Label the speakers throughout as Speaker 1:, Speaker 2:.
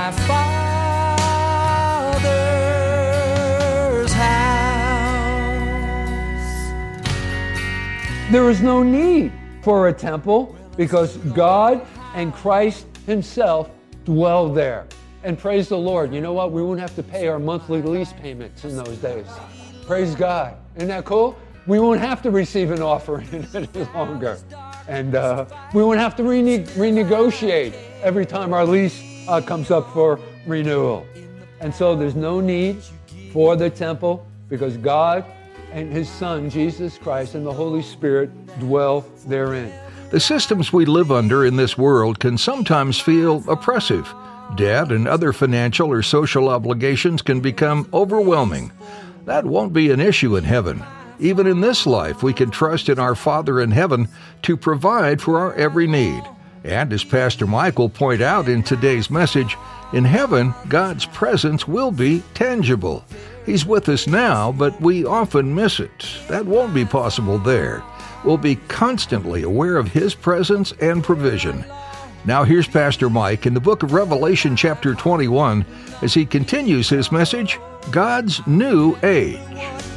Speaker 1: my Father's house.
Speaker 2: There is no need for a temple because God and Christ Himself dwell there. And praise the Lord. You know what? We won't have to pay our monthly lease payments in those days. Praise God. Isn't that cool? We won't have to receive an offering any longer. And uh, we won't have to rene- renegotiate every time our lease uh, comes up for renewal. And so there's no need for the temple because God and His Son, Jesus Christ, and the Holy Spirit dwell therein.
Speaker 3: The systems we live under in this world can sometimes feel oppressive. Debt and other financial or social obligations can become overwhelming. That won't be an issue in heaven. Even in this life, we can trust in our Father in heaven to provide for our every need. And as Pastor Michael point out in today's message, in heaven, God's presence will be tangible. He's with us now, but we often miss it. That won't be possible there. We'll be constantly aware of His presence and provision. Now, here's Pastor Mike in the book of Revelation, chapter 21, as he continues his message God's New Age.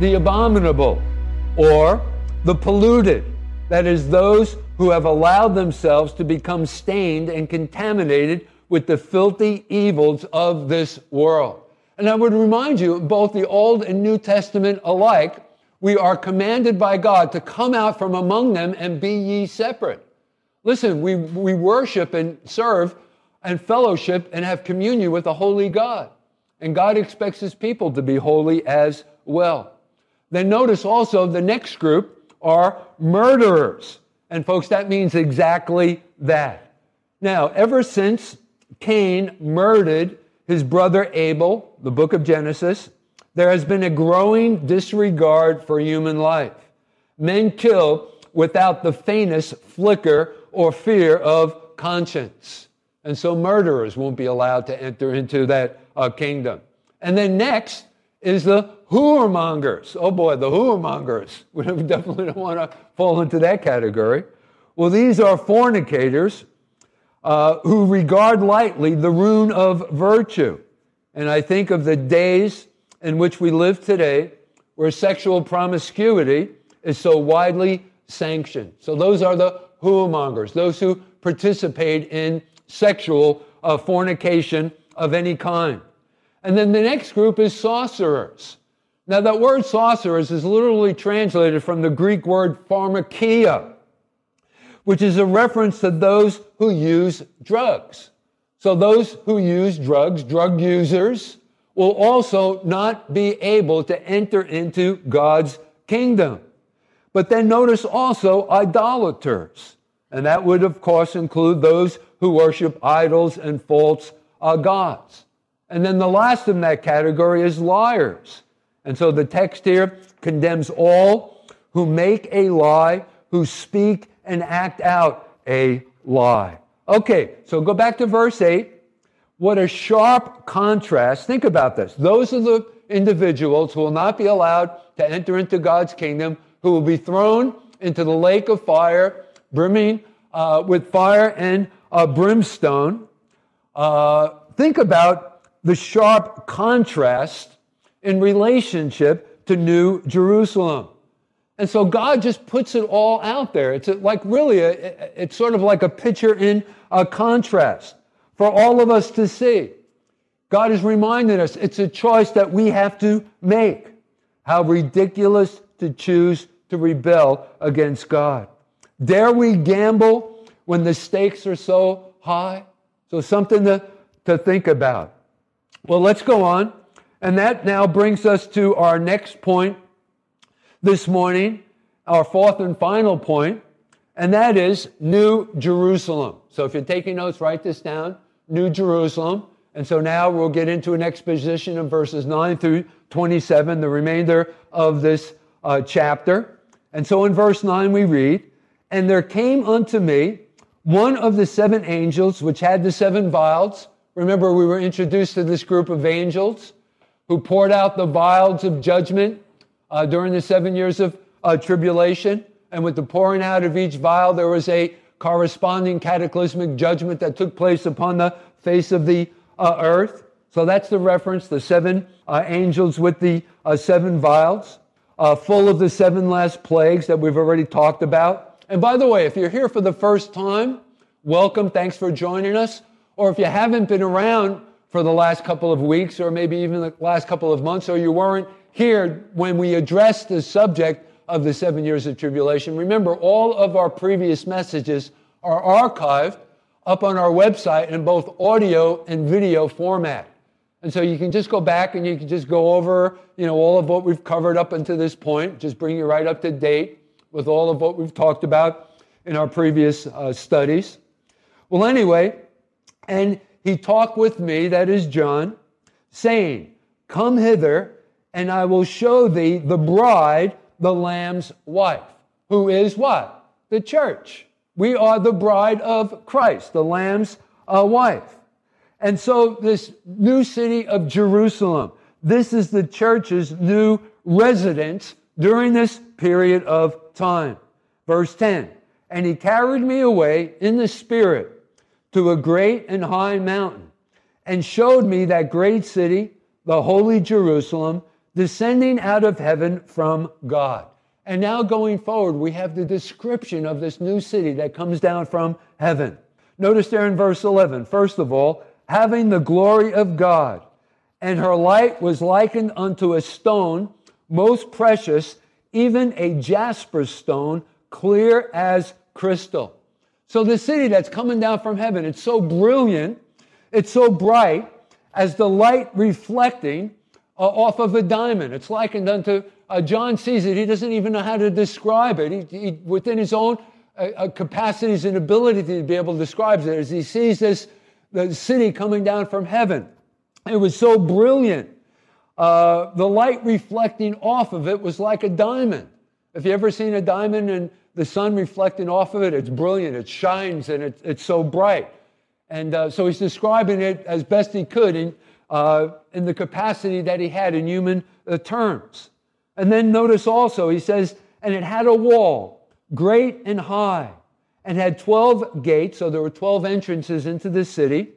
Speaker 2: The abominable or the polluted. That is, those who have allowed themselves to become stained and contaminated with the filthy evils of this world. And I would remind you, both the Old and New Testament alike, we are commanded by God to come out from among them and be ye separate. Listen, we, we worship and serve and fellowship and have communion with a holy God. And God expects his people to be holy as well. Then notice also the next group are murderers. And folks, that means exactly that. Now, ever since Cain murdered his brother Abel, the book of Genesis, there has been a growing disregard for human life. Men kill without the faintest flicker or fear of conscience. And so murderers won't be allowed to enter into that uh, kingdom. And then next is the whoremongers. Oh boy, the whoremongers. We definitely don't want to fall into that category. Well, these are fornicators uh, who regard lightly the rune of virtue. And I think of the days in which we live today where sexual promiscuity is so widely sanctioned. So those are the whoremongers, those who participate in sexual uh, fornication of any kind. And then the next group is sorcerers. Now, that word sorcerers is literally translated from the Greek word pharmakia, which is a reference to those who use drugs. So, those who use drugs, drug users, will also not be able to enter into God's kingdom. But then notice also idolaters. And that would, of course, include those who worship idols and false uh, gods. And then the last in that category is liars. And so the text here condemns all who make a lie, who speak and act out a lie. Okay, so go back to verse 8. What a sharp contrast. Think about this. Those are the individuals who will not be allowed to enter into God's kingdom, who will be thrown into the lake of fire, brimming uh, with fire and uh, brimstone. Uh, think about the sharp contrast in relationship to New Jerusalem. And so God just puts it all out there. It's like really, a, it's sort of like a picture in a contrast for all of us to see. God is reminding us it's a choice that we have to make. How ridiculous to choose to rebel against God. Dare we gamble when the stakes are so high? So, something to, to think about. Well, let's go on. And that now brings us to our next point this morning, our fourth and final point, and that is New Jerusalem. So, if you're taking notes, write this down New Jerusalem. And so now we'll get into an exposition of verses 9 through 27, the remainder of this uh, chapter. And so in verse 9 we read, And there came unto me one of the seven angels which had the seven vials. Remember, we were introduced to this group of angels who poured out the vials of judgment uh, during the seven years of uh, tribulation. And with the pouring out of each vial, there was a corresponding cataclysmic judgment that took place upon the face of the uh, earth. So that's the reference, the seven uh, angels with the uh, seven vials, uh, full of the seven last plagues that we've already talked about. And by the way, if you're here for the first time, welcome. Thanks for joining us. Or if you haven't been around for the last couple of weeks, or maybe even the last couple of months, or you weren't here when we addressed the subject of the seven years of tribulation, remember all of our previous messages are archived up on our website in both audio and video format. And so you can just go back and you can just go over, you know, all of what we've covered up until this point, just bring you right up to date with all of what we've talked about in our previous uh, studies. Well, anyway, and he talked with me, that is John, saying, Come hither, and I will show thee the bride, the Lamb's wife, who is what? The church. We are the bride of Christ, the Lamb's uh, wife. And so, this new city of Jerusalem, this is the church's new residence during this period of time. Verse 10 And he carried me away in the Spirit to a great and high mountain and showed me that great city, the holy Jerusalem, descending out of heaven from God. And now going forward, we have the description of this new city that comes down from heaven. Notice there in verse 11, first of all, having the glory of God. And her light was likened unto a stone most precious, even a jasper stone, clear as crystal. So the city that's coming down from heaven, it's so brilliant, it's so bright, as the light reflecting uh, off of a diamond. It's likened unto uh, John sees it. He doesn't even know how to describe it. He, he, within his own uh, uh, capacities and ability to be able to describe it, as he sees this the city coming down from heaven. It was so brilliant. Uh, the light reflecting off of it was like a diamond. Have you ever seen a diamond and the sun reflecting off of it? It's brilliant. It shines and it, it's so bright. And uh, so he's describing it as best he could in, uh, in the capacity that he had in human uh, terms. And then notice also, he says, and it had a wall, great and high, and had 12 gates, so there were 12 entrances into the city.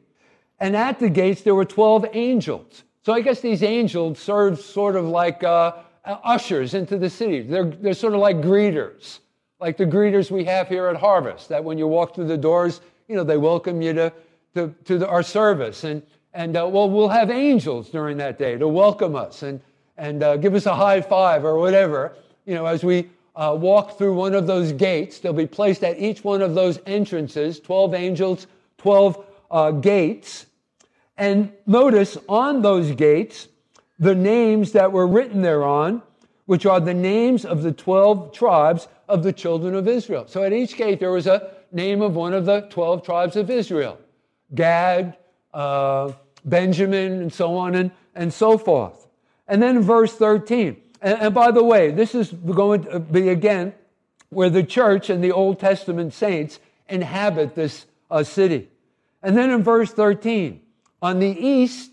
Speaker 2: And at the gates, there were 12 angels. So I guess these angels served sort of like uh, ushers into the city. They're, they're sort of like greeters, like the greeters we have here at Harvest, that when you walk through the doors, you know, they welcome you to, to, to the, our service. And, and uh, well, we'll have angels during that day to welcome us and, and uh, give us a high five or whatever, you know, as we uh, walk through one of those gates. They'll be placed at each one of those entrances 12 angels, 12 uh, gates. And notice on those gates the names that were written thereon, which are the names of the 12 tribes of the children of Israel. So at each gate there was a name of one of the 12 tribes of Israel Gad, uh, Benjamin, and so on and, and so forth. And then verse 13, and, and by the way, this is going to be again where the church and the Old Testament saints inhabit this uh, city. And then in verse 13, on the east,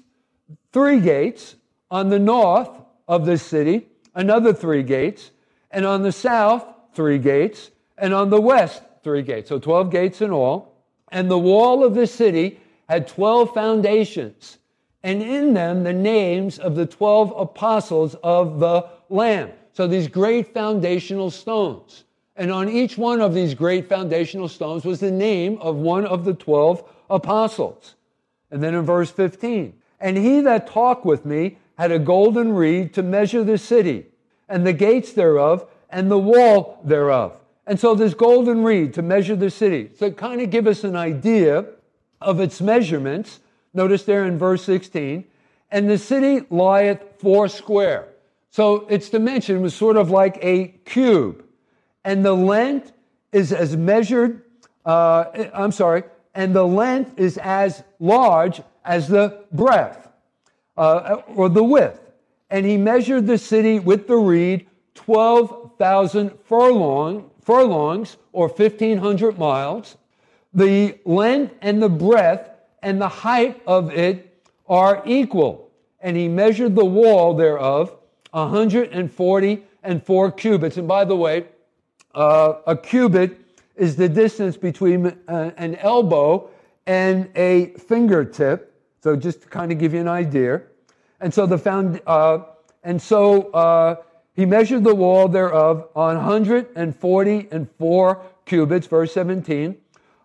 Speaker 2: three gates, on the north of the city, another three gates, and on the south, three gates, and on the west, three gates. So 12 gates in all. And the wall of the city had 12 foundations, and in them the names of the 12 apostles of the Lamb. So these great foundational stones. And on each one of these great foundational stones was the name of one of the 12 apostles. And then in verse 15, and he that talked with me had a golden reed to measure the city, and the gates thereof, and the wall thereof. And so this golden reed to measure the city. So kind of give us an idea of its measurements. Notice there in verse 16, and the city lieth four square. So its dimension was sort of like a cube. And the length is as measured, uh, I'm sorry, and the length is as large as the breadth uh, or the width. And he measured the city with the reed 12,000 furlong, furlongs or 1,500 miles. The length and the breadth and the height of it are equal. And he measured the wall thereof 140 and four cubits. And by the way, uh, a cubit is the distance between uh, an elbow and a fingertip. So just to kind of give you an idea. And so the found, uh, and so uh, he measured the wall thereof on 140 and four cubits, verse 17,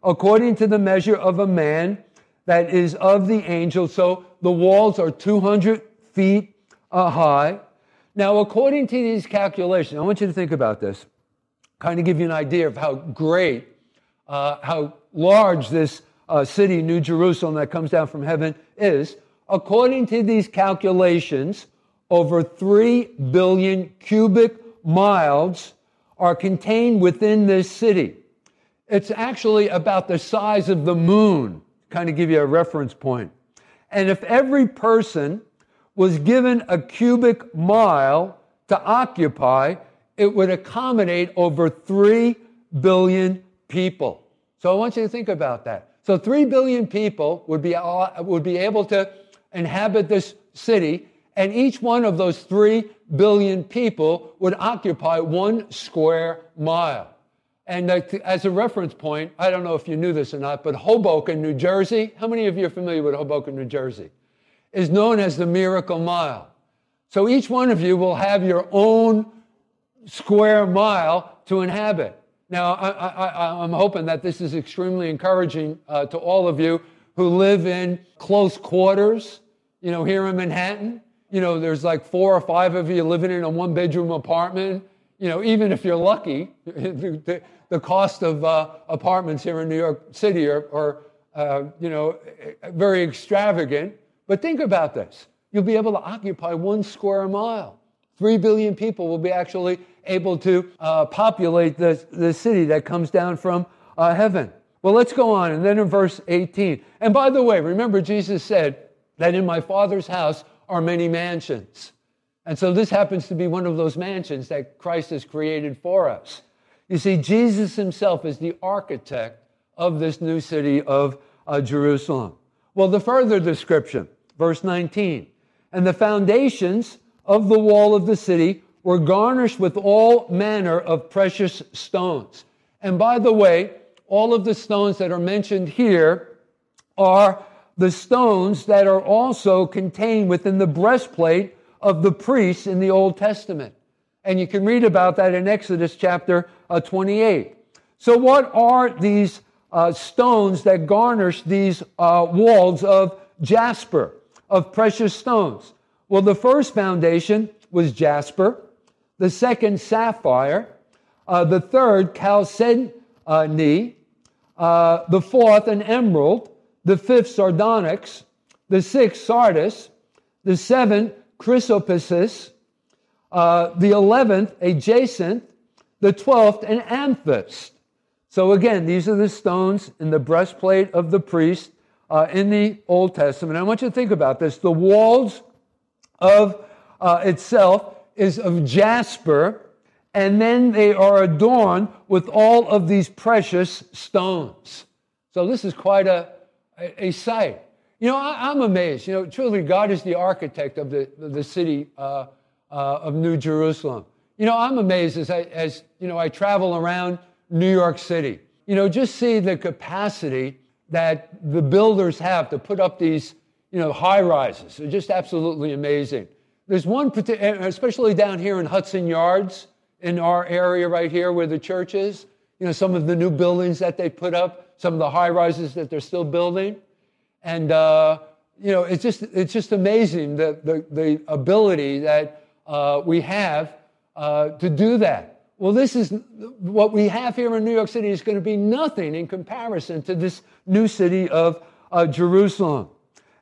Speaker 2: according to the measure of a man that is of the angel. So the walls are 200 feet uh, high. Now, according to these calculations, I want you to think about this, kind of give you an idea of how great, uh, how large this uh, city, New Jerusalem, that comes down from heaven is. According to these calculations, over 3 billion cubic miles are contained within this city. It's actually about the size of the moon, kind of give you a reference point. And if every person was given a cubic mile to occupy, it would accommodate over 3 billion people. So I want you to think about that. So 3 billion people would be, would be able to inhabit this city, and each one of those 3 billion people would occupy one square mile. And as a reference point, I don't know if you knew this or not, but Hoboken, New Jersey, how many of you are familiar with Hoboken, New Jersey? Is known as the Miracle Mile. So each one of you will have your own square mile to inhabit. Now, I, am hoping that this is extremely encouraging uh, to all of you who live in close quarters, you know, here in Manhattan. You know, there's like four or five of you living in a one bedroom apartment. You know, even if you're lucky, the, the cost of uh, apartments here in New York City are, are uh, you know, very extravagant. But think about this you'll be able to occupy one square mile. Three billion people will be actually able to uh, populate the, the city that comes down from uh, heaven. Well, let's go on. And then in verse 18, and by the way, remember Jesus said that in my Father's house are many mansions. And so this happens to be one of those mansions that Christ has created for us. You see, Jesus himself is the architect of this new city of uh, Jerusalem. Well, the further description, verse 19, and the foundations of the wall of the city were garnished with all manner of precious stones. And by the way, all of the stones that are mentioned here are the stones that are also contained within the breastplate of the priests in the Old Testament. And you can read about that in Exodus chapter uh, 28. So, what are these uh, stones that garnish these uh, walls of jasper, of precious stones? Well, the first foundation was jasper the second sapphire, uh, the third chalcedony, uh, the fourth an emerald, the fifth sardonyx, the sixth sardis, the seventh chrysoprasus, uh, the eleventh a jacinth, the twelfth an amethyst. So again, these are the stones in the breastplate of the priest uh, in the Old Testament. I want you to think about this. The walls of uh, itself is of jasper, and then they are adorned with all of these precious stones. So this is quite a, a, a sight. You know, I, am amazed. You know, truly, God is the architect of the, the city uh, uh, of New Jerusalem. You know, I'm amazed as I, as, you know, I travel around New York City. You know, just see the capacity that the builders have to put up these, you know, high rises. They're just absolutely amazing. There's one, parti- especially down here in Hudson Yards, in our area right here where the church is. You know, some of the new buildings that they put up, some of the high rises that they're still building. And, uh, you know, it's just, it's just amazing the, the, the ability that uh, we have uh, to do that. Well, this is what we have here in New York City is going to be nothing in comparison to this new city of uh, Jerusalem.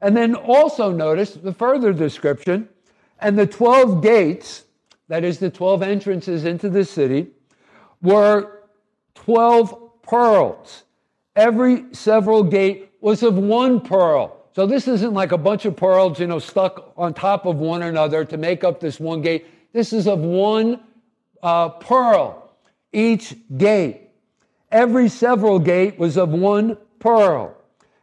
Speaker 2: And then also notice the further description and the 12 gates, that is the 12 entrances into the city, were 12 pearls. Every several gate was of one pearl. So this isn't like a bunch of pearls, you know, stuck on top of one another to make up this one gate. This is of one uh, pearl, each gate. Every several gate was of one pearl.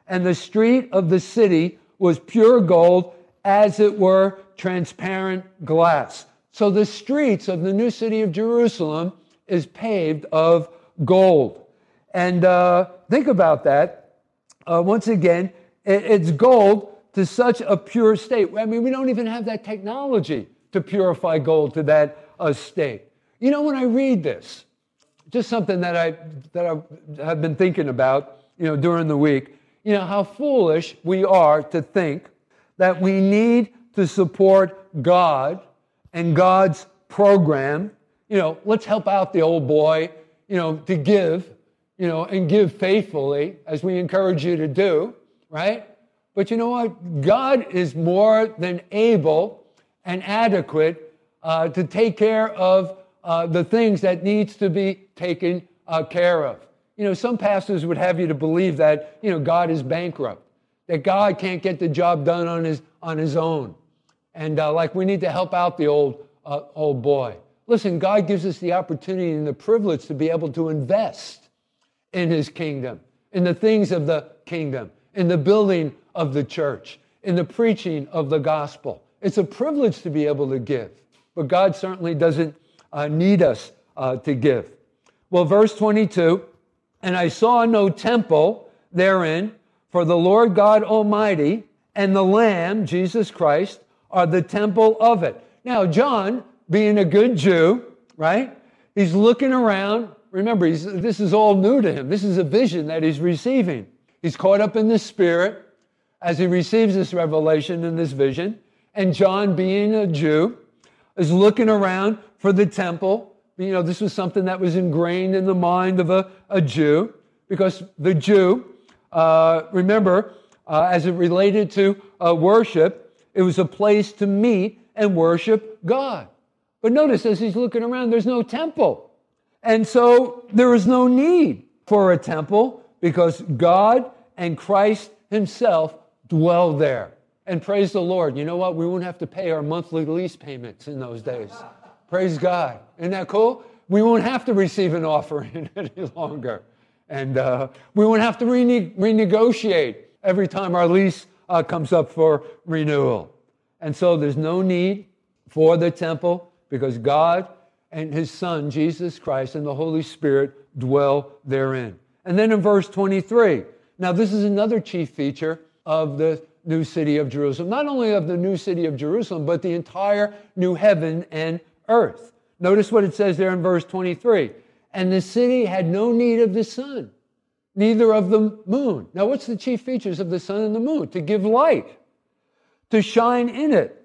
Speaker 2: And the street of the city was pure gold, as it were transparent glass. So the streets of the new city of Jerusalem is paved of gold. And uh, think about that. Uh, once again, it, it's gold to such a pure state. I mean, we don't even have that technology to purify gold to that uh, state. You know, when I read this, just something that I that I have been thinking about, you know, during the week. You know how foolish we are to think that we need to support God and God's program. You know, let's help out the old boy. You know, to give. You know, and give faithfully as we encourage you to do. Right. But you know what? God is more than able and adequate uh, to take care of uh, the things that needs to be taken uh, care of. You know, some pastors would have you to believe that you know God is bankrupt, that God can't get the job done on his on his own, and uh, like we need to help out the old uh, old boy. Listen, God gives us the opportunity and the privilege to be able to invest in His kingdom, in the things of the kingdom, in the building of the church, in the preaching of the gospel. It's a privilege to be able to give, but God certainly doesn't uh, need us uh, to give. Well, verse 22 and I saw no temple therein, for the Lord God Almighty and the Lamb, Jesus Christ, are the temple of it. Now, John, being a good Jew, right? He's looking around. Remember, this is all new to him. This is a vision that he's receiving. He's caught up in the Spirit as he receives this revelation and this vision. And John, being a Jew, is looking around for the temple. You know, this was something that was ingrained in the mind of a, a Jew because the Jew, uh, remember, uh, as it related to uh, worship, it was a place to meet and worship God. But notice as he's looking around, there's no temple. And so there is no need for a temple because God and Christ Himself dwell there. And praise the Lord. You know what? We won't have to pay our monthly lease payments in those days. praise God. Isn't that cool? We won't have to receive an offering any longer. And uh, we won't have to rene- renegotiate every time our lease uh, comes up for renewal. And so there's no need for the temple because God and his Son, Jesus Christ, and the Holy Spirit dwell therein. And then in verse 23, now this is another chief feature of the new city of Jerusalem, not only of the new city of Jerusalem, but the entire new heaven and earth. Notice what it says there in verse 23 and the city had no need of the sun, neither of the moon. Now, what's the chief features of the sun and the moon? To give light, to shine in it.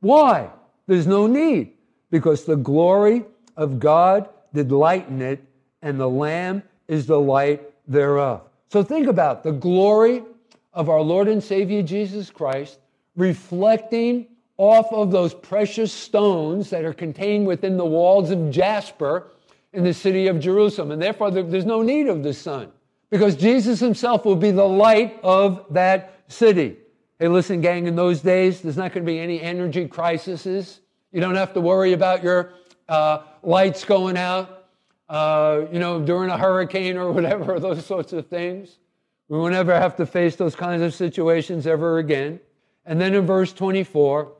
Speaker 2: Why? There's no need, because the glory of God did lighten it, and the Lamb is the light thereof. So think about the glory of our Lord and Savior Jesus Christ reflecting off of those precious stones that are contained within the walls of jasper in the city of Jerusalem. And therefore, there's no need of the sun because Jesus himself will be the light of that city. Hey, listen, gang, in those days, there's not going to be any energy crises. You don't have to worry about your uh, lights going out, uh, you know, during a hurricane or whatever, those sorts of things. We won't ever have to face those kinds of situations ever again. And then in verse 24,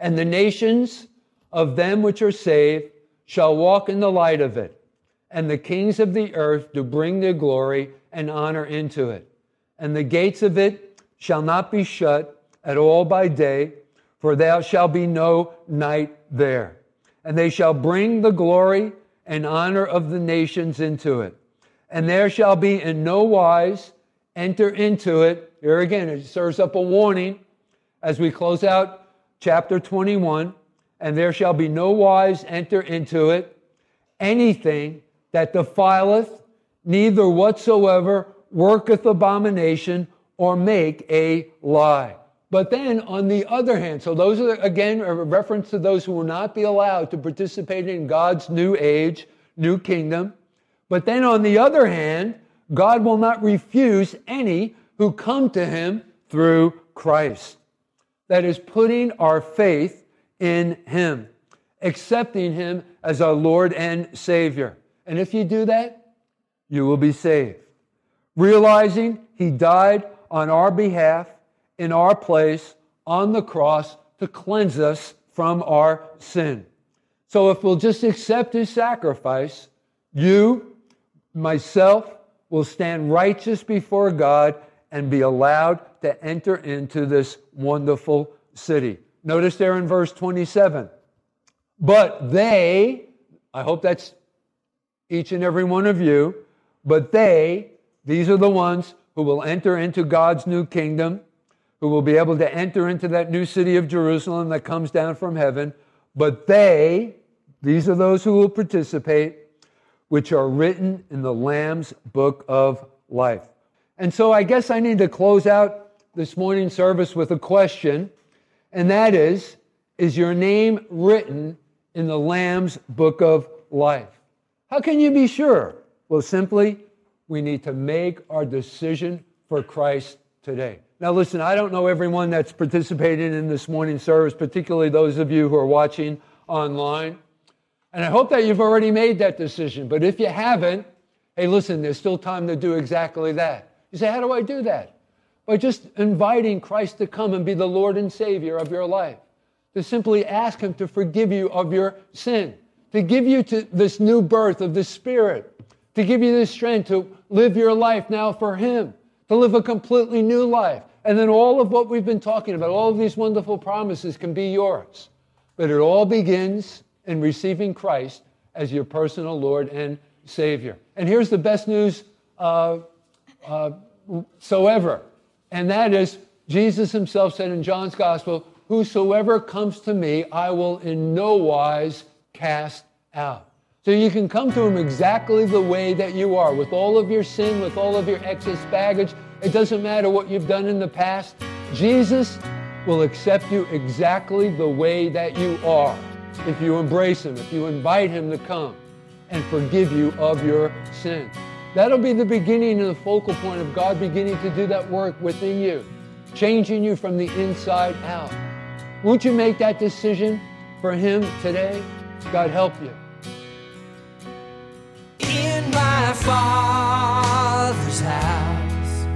Speaker 2: and the nations of them which are saved shall walk in the light of it, and the kings of the earth do bring their glory and honor into it. And the gates of it shall not be shut at all by day, for there shall be no night there. And they shall bring the glory and honor of the nations into it. And there shall be in no wise enter into it. Here again, it serves up a warning as we close out chapter 21. And there shall be no wise enter into it anything that defileth, neither whatsoever worketh abomination or make a lie. But then on the other hand, so those are again a reference to those who will not be allowed to participate in God's new age, new kingdom. But then on the other hand, God will not refuse any who come to him through Christ. That is putting our faith in him, accepting him as our Lord and Savior. And if you do that, you will be saved. Realizing he died on our behalf, in our place, on the cross to cleanse us from our sin. So if we'll just accept his sacrifice, you, myself, will stand righteous before God and be allowed to enter into this wonderful city. Notice there in verse 27. But they, I hope that's each and every one of you, but they, these are the ones who will enter into God's new kingdom, who will be able to enter into that new city of Jerusalem that comes down from heaven. But they, these are those who will participate, which are written in the Lamb's book of life. And so I guess I need to close out this morning service with a question, and that is Is your name written in the Lamb's book of life? How can you be sure? Well, simply, we need to make our decision for Christ today. Now, listen, I don't know everyone that's participating in this morning service, particularly those of you who are watching online. And I hope that you've already made that decision. But if you haven't, hey, listen, there's still time to do exactly that. You say, how do I do that? By just inviting Christ to come and be the Lord and Savior of your life. To simply ask Him to forgive you of your sin. To give you to this new birth of the Spirit. To give you the strength to live your life now for Him. To live a completely new life. And then all of what we've been talking about, all of these wonderful promises can be yours. But it all begins in receiving Christ as your personal Lord and Savior. And here's the best news uh, uh, so ever, and that is Jesus himself said in John's Gospel, Whosoever comes to me, I will in no wise cast out. So you can come to him exactly the way that you are, with all of your sin, with all of your excess baggage. It doesn't matter what you've done in the past. Jesus will accept you exactly the way that you are if you embrace Him, if you invite Him to come and forgive you of your sin. That'll be the beginning and the focal point of God beginning to do that work within you, changing you from the inside out. Won't you make that decision for Him today? God help you.
Speaker 1: My Father's house,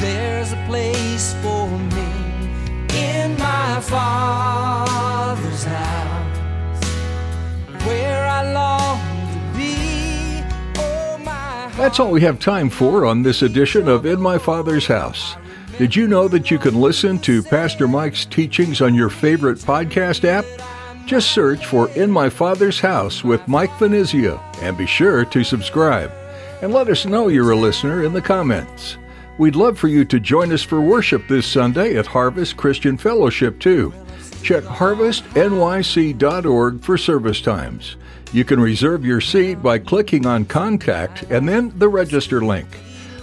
Speaker 1: there's a place for me. In my Father's house, where I long to be. Oh,
Speaker 3: That's all we have time for on this edition of In My Father's House. Did you know that you can listen to Pastor Mike's teachings on your favorite podcast app? Just search for In My Father's House with Mike Finizio and be sure to subscribe. And let us know you're a listener in the comments. We'd love for you to join us for worship this Sunday at Harvest Christian Fellowship, too. Check harvestnyc.org for service times. You can reserve your seat by clicking on Contact and then the Register link.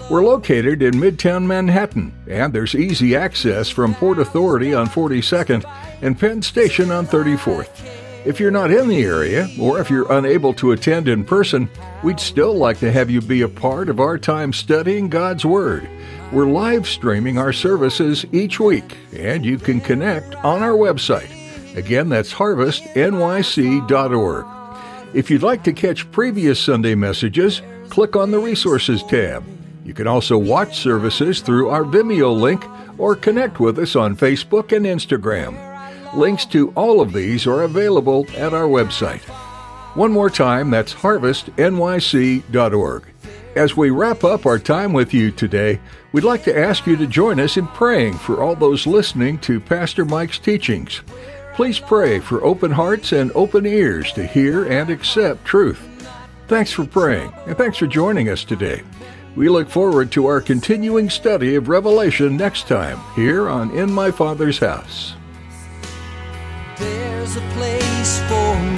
Speaker 3: We're located in Midtown Manhattan, and there's easy access from Port Authority on 42nd and Penn Station on 34th. If you're not in the area, or if you're unable to attend in person, we'd still like to have you be a part of our time studying God's Word. We're live streaming our services each week, and you can connect on our website. Again, that's harvestnyc.org. If you'd like to catch previous Sunday messages, click on the Resources tab. You can also watch services through our Vimeo link or connect with us on Facebook and Instagram. Links to all of these are available at our website. One more time, that's harvestnyc.org. As we wrap up our time with you today, we'd like to ask you to join us in praying for all those listening to Pastor Mike's teachings. Please pray for open hearts and open ears to hear and accept truth. Thanks for praying, and thanks for joining us today. We look forward to our continuing study of Revelation next time here on In My Father's House.
Speaker 1: There's a place for